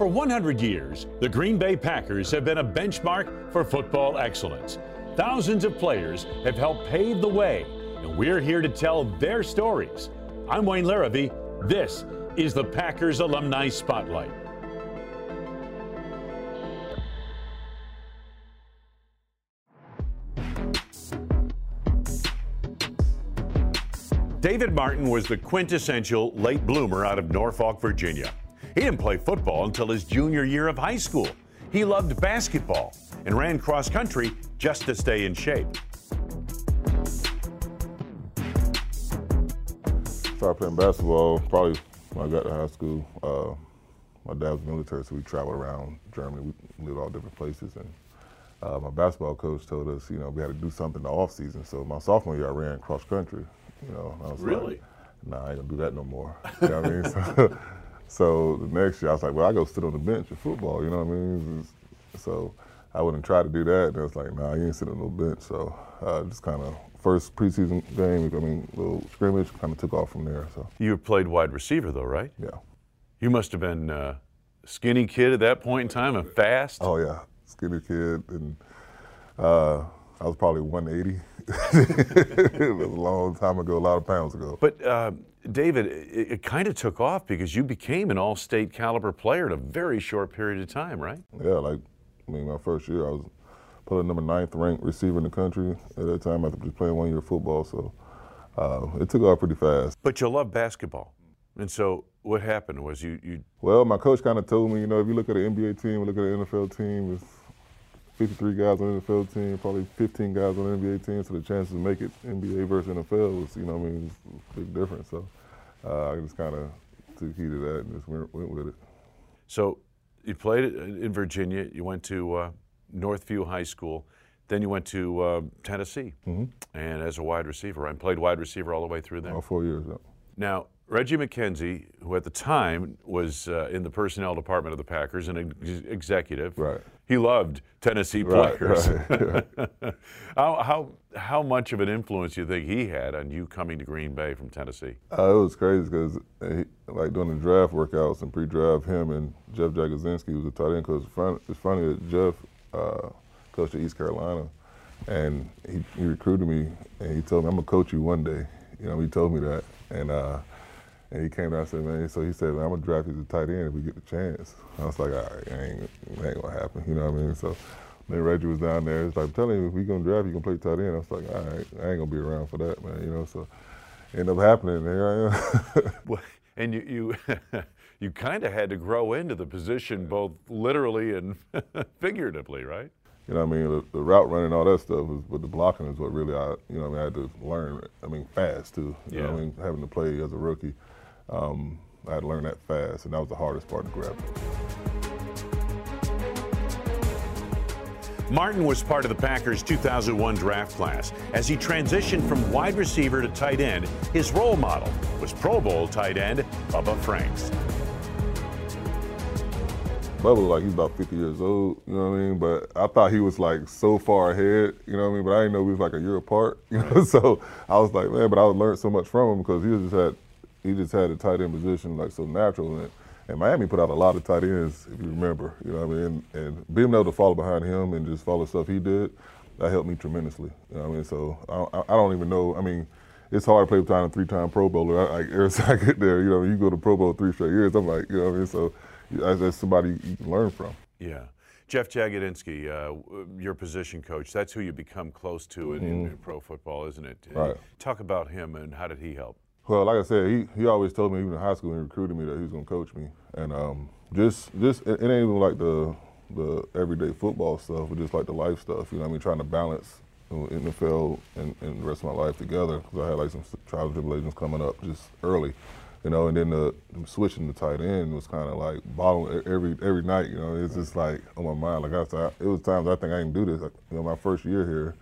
For 100 years, the Green Bay Packers have been a benchmark for football excellence. Thousands of players have helped pave the way, and we're here to tell their stories. I'm Wayne Larrivee. This is the Packers Alumni Spotlight. David Martin was the quintessential late bloomer out of Norfolk, Virginia. He didn't play football until his junior year of high school. He loved basketball and ran cross country just to stay in shape. Started playing basketball probably when I got to high school. Uh, my dad was military, so we traveled around Germany. We lived all different places, and uh, my basketball coach told us, you know, we had to do something in the off season. So my sophomore year, I ran cross country. You know, I was really? like, Nah, I ain't gonna do that no more. You know what I mean? So, so the next year, I was like, well, I go sit on the bench in football. You know what I mean? So I wouldn't try to do that. And I was like, nah, you ain't sitting on no bench. So uh, just kind of first preseason game, I mean, little scrimmage, kind of took off from there. So You played wide receiver, though, right? yeah. You must have been uh, a skinny kid at that point in time and fast. Oh yeah, skinny kid, and uh, I was probably 180. it was a long time ago, a lot of pounds ago. But uh, David, it, it kind of took off because you became an all-state caliber player in a very short period of time, right? Yeah, like I mean, my first year, I was probably number ninth ranked receiver in the country at that time after just playing one year of football. So uh, it took off pretty fast. But you love basketball, and so what happened was you you Well, my coach kind of told me, you know, if you look at an NBA team, look at an NFL team, it's 53 guys on the NFL team, probably 15 guys on the NBA team, so the chances to make it NBA versus NFL was, you know, what I mean, a big difference. So uh, I just kind of took heed of that and just went, went with it. so you played in Virginia. You went to uh, Norview High School. Then you went to uh, Tennessee, and as a wide receiver, and played wide receiver all the way through there. All four years. Yeah. Now, Reggie McKenzie, who at the time was uh, in the personnel department of the Packers and an ex- executive, Right. he loved Tennessee Right, players. right, how, how, how much of an influence do you think he had on you coming to Green Bay from Tennessee? Uh, it was crazy because, like, during the draft workouts and pre-draft, him and Jeff Jagodzinski was a tight end coach. It's funny, it's funny that Jeff uh, coached at East Carolina, and he, he recruited me, and he told me, I'm going to coach you one day. You know, he told me that. And uh, and he came down and said, man, so he said, man, I'm going to draft you as a tight end if we get the chance. I was like, all right, it ain't, ain't going to happen. You know what I mean? So then Reggie was down there. It's like, I'm telling you, if we going to draft you, going to play tight end. I was like, all right, I ain't going to be around for that, man. You know, so ended up happening. and Here I am. Well, and you you, you kind of had to grow into the position both literally and figuratively, right? You know what I mean? The, the route running, all that stuff, was, but the blocking is what really I, you know, I, mean, I had to learn. I mean, fast too. You know what I mean? Having to play as a rookie, um, I had to learn that fast, and that was the hardest part to grab. Martin was part of the Packers' 2001 draft class. As he transitioned from wide receiver to tight end, his role model was Pro Bowl tight end Bubba Franks. Bubba, looked like he's about 50 years old, you know what I mean? But I thought he was like so far ahead, you know what I mean? But I didn't know we was like a year apart, you know. So I was like, man, but I learned so much from him because he just had he just had a tight end position like so natural. And, and Miami put out a lot of tight ends, if you remember, you know what I mean? And, and being able to follow behind him and just follow stuff he did, that helped me tremendously. You know what I mean? So I, I- don't even know. I mean, it's hard to play with a three-time Pro Bowler. I, I, every time I get there, you know, you go to Pro Bowl three straight years. I'm like, you know what I mean? So that's, somebody you can learn from. Yeah. Jeff Jagodzinski, uh, your position coach, that's who you become close to in, in pro football, isn't it? Right. Talk about him and how did he help? Well, like I said, he, he always told me even in high school when he recruited me that he was gonna coach me, and um, just just it, it ain't even like the the everyday football stuff, but just like the life stuff. You know, I mean, trying to balance you know, NFL and, and the rest of my life together because I had like some trials and tribulations coming up just early, you know, and then the switching to tight end was kind of like bottling every every night. You know, it's just like on my mind. Like I said, it was times I think I can do this. Like, you know, my first year here,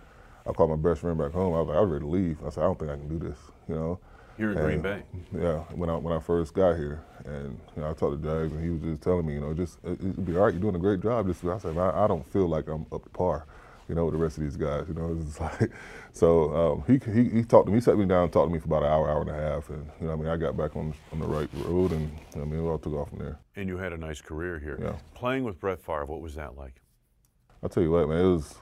I called my best friend back home. I was like, I was ready to leave. I said, I don't think I can do this. You know. You're in Green Bay. Yeah, when I when I first got here, and you know, I talked to Jags, and he was just telling me, you know, just it, it'll be all right. You're doing a great job. Just I said, I, I don't feel like I'm up to par. you know, with the rest of these guys. You know, it's like so. Um, he, he he talked to me, he sat me down, and talked to me for about an hour, hour and a half, and you know, I mean, I got back on on the right road, and I mean, it all took off from there. And you had a nice career here. Yeah. Playing with Brett Favre, what was that like? I'll tell you what, man, it was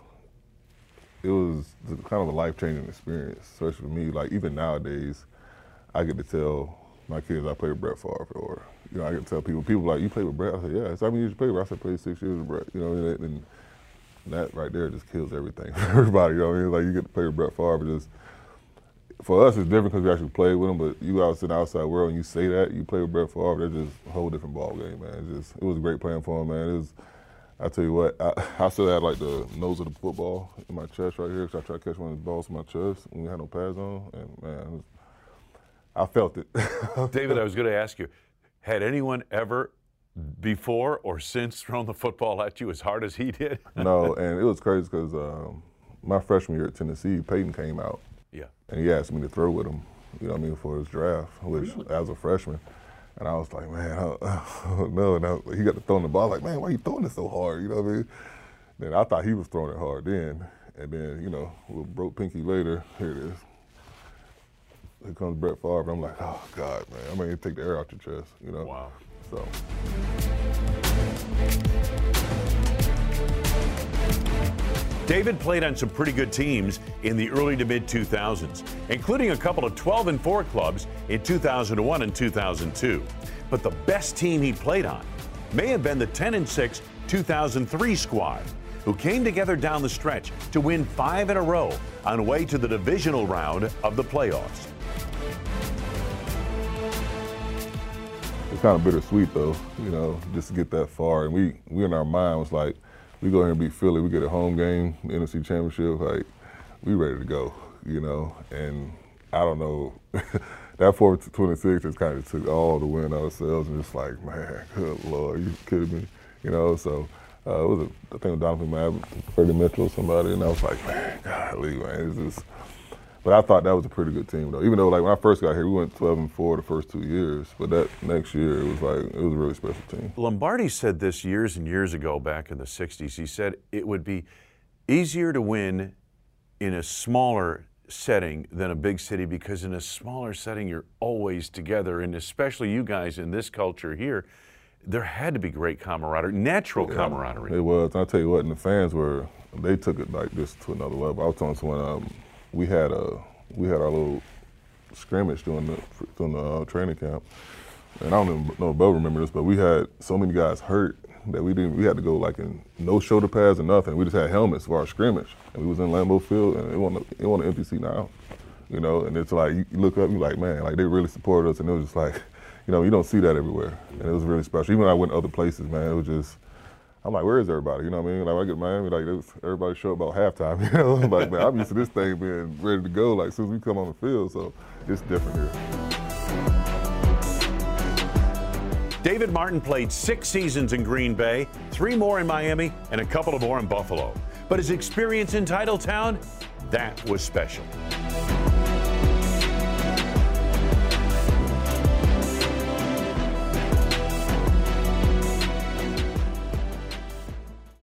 it was kind of a life changing experience, especially for me. Like even nowadays, I get to tell my kids I played with Brett Favre, or you know, I get to tell people, people like, you played with Brett? I said, yeah. So how many years you played with? I said, played six years with Brett. You know, and, and that right there just kills everything for everybody. You know what I mean? Like you get to play with Brett Favre, just for us it's different because we actually played with him. But you out in the outside world and you say that you play with Brett Favre, that's just a whole different ball game, man. It's just it was a great playing for him, man. It was. I tell you what, I, I still had like the nose of the football in my chest right here because I tried to catch one of the balls in my chest when we had no pads on, and man, was, I felt it. David, I was going to ask you, had anyone ever before or since thrown the football at you as hard as he did? no, and it was crazy because um, my freshman year at Tennessee, Peyton came out. Yeah. And he asked me to throw with him, you know what I mean, for his draft, which really? as a freshman. And I was like, man, I, no. And I, he got to throwing the ball. like, man, why are you throwing it so hard? You know what I mean? Then I thought he was throwing it hard then. And then, you know, with broke pinky later, here it is. Here comes Brett Favre. I'm like, oh, God, man. I'm to take the air out your chest, you know? Wow. So. David played on some pretty good teams in the early to mid 2000s, including a couple of 12 and 4 clubs in 2001 and 2002. But the best team he played on may have been the 10 and 6 2003 squad, who came together down the stretch to win five in a row on way to the divisional round of the playoffs. It's kind of bittersweet though, you know, just to get that far. And we, we in our mind was like, we go here and beat Philly. We get a home game, NFC Championship. Like we ready to go, you know. And I don't know, that 426 just kind of took all the wind out of sails and just like, man, good lord, you kidding me, you know? So uh, it was a, I think Donovan McNabb, Freddie Mitchell, somebody, and I was like, man, golly, man, it's just but I thought that was a pretty good team, though. Even though, like, when I first got here, we went 12 and 4 the first two years. But that next year, it was like, it was a really special team. Lombardi said this years and years ago, back in the 60s. He said it would be easier to win in a smaller setting than a big city because in a smaller setting, you're always together. And especially you guys in this culture here, there had to be great camaraderie, natural yeah, camaraderie. It was. I'll tell you what, and the fans were, they took it like this to another level. I was talking telling someone, um, we had a we had our little scrimmage during the during the uh, training camp, and I don't even know if Bo remember this, but we had so many guys hurt that we didn't we had to go like in no shoulder pads or nothing. We just had helmets for our scrimmage, and we was in Lambeau Field, and it wasn't it wasn't empty seat now, you know. And it's like you look up, you like man, like they really supported us, and it was just like, you know, you don't see that everywhere, and it was really special. Even when I went to other places, man, it was just I'm like, where is everybody? You know what I mean? Like, I get to Miami, like, was, everybody show about halftime. You know, I'm like, man, I'm used to this thing being ready to go. Like, as soon as we come on the field, so it's different here. David Martin played six seasons in Green Bay, three more in Miami, and a couple of more in Buffalo. But his experience in Titletown, that was special.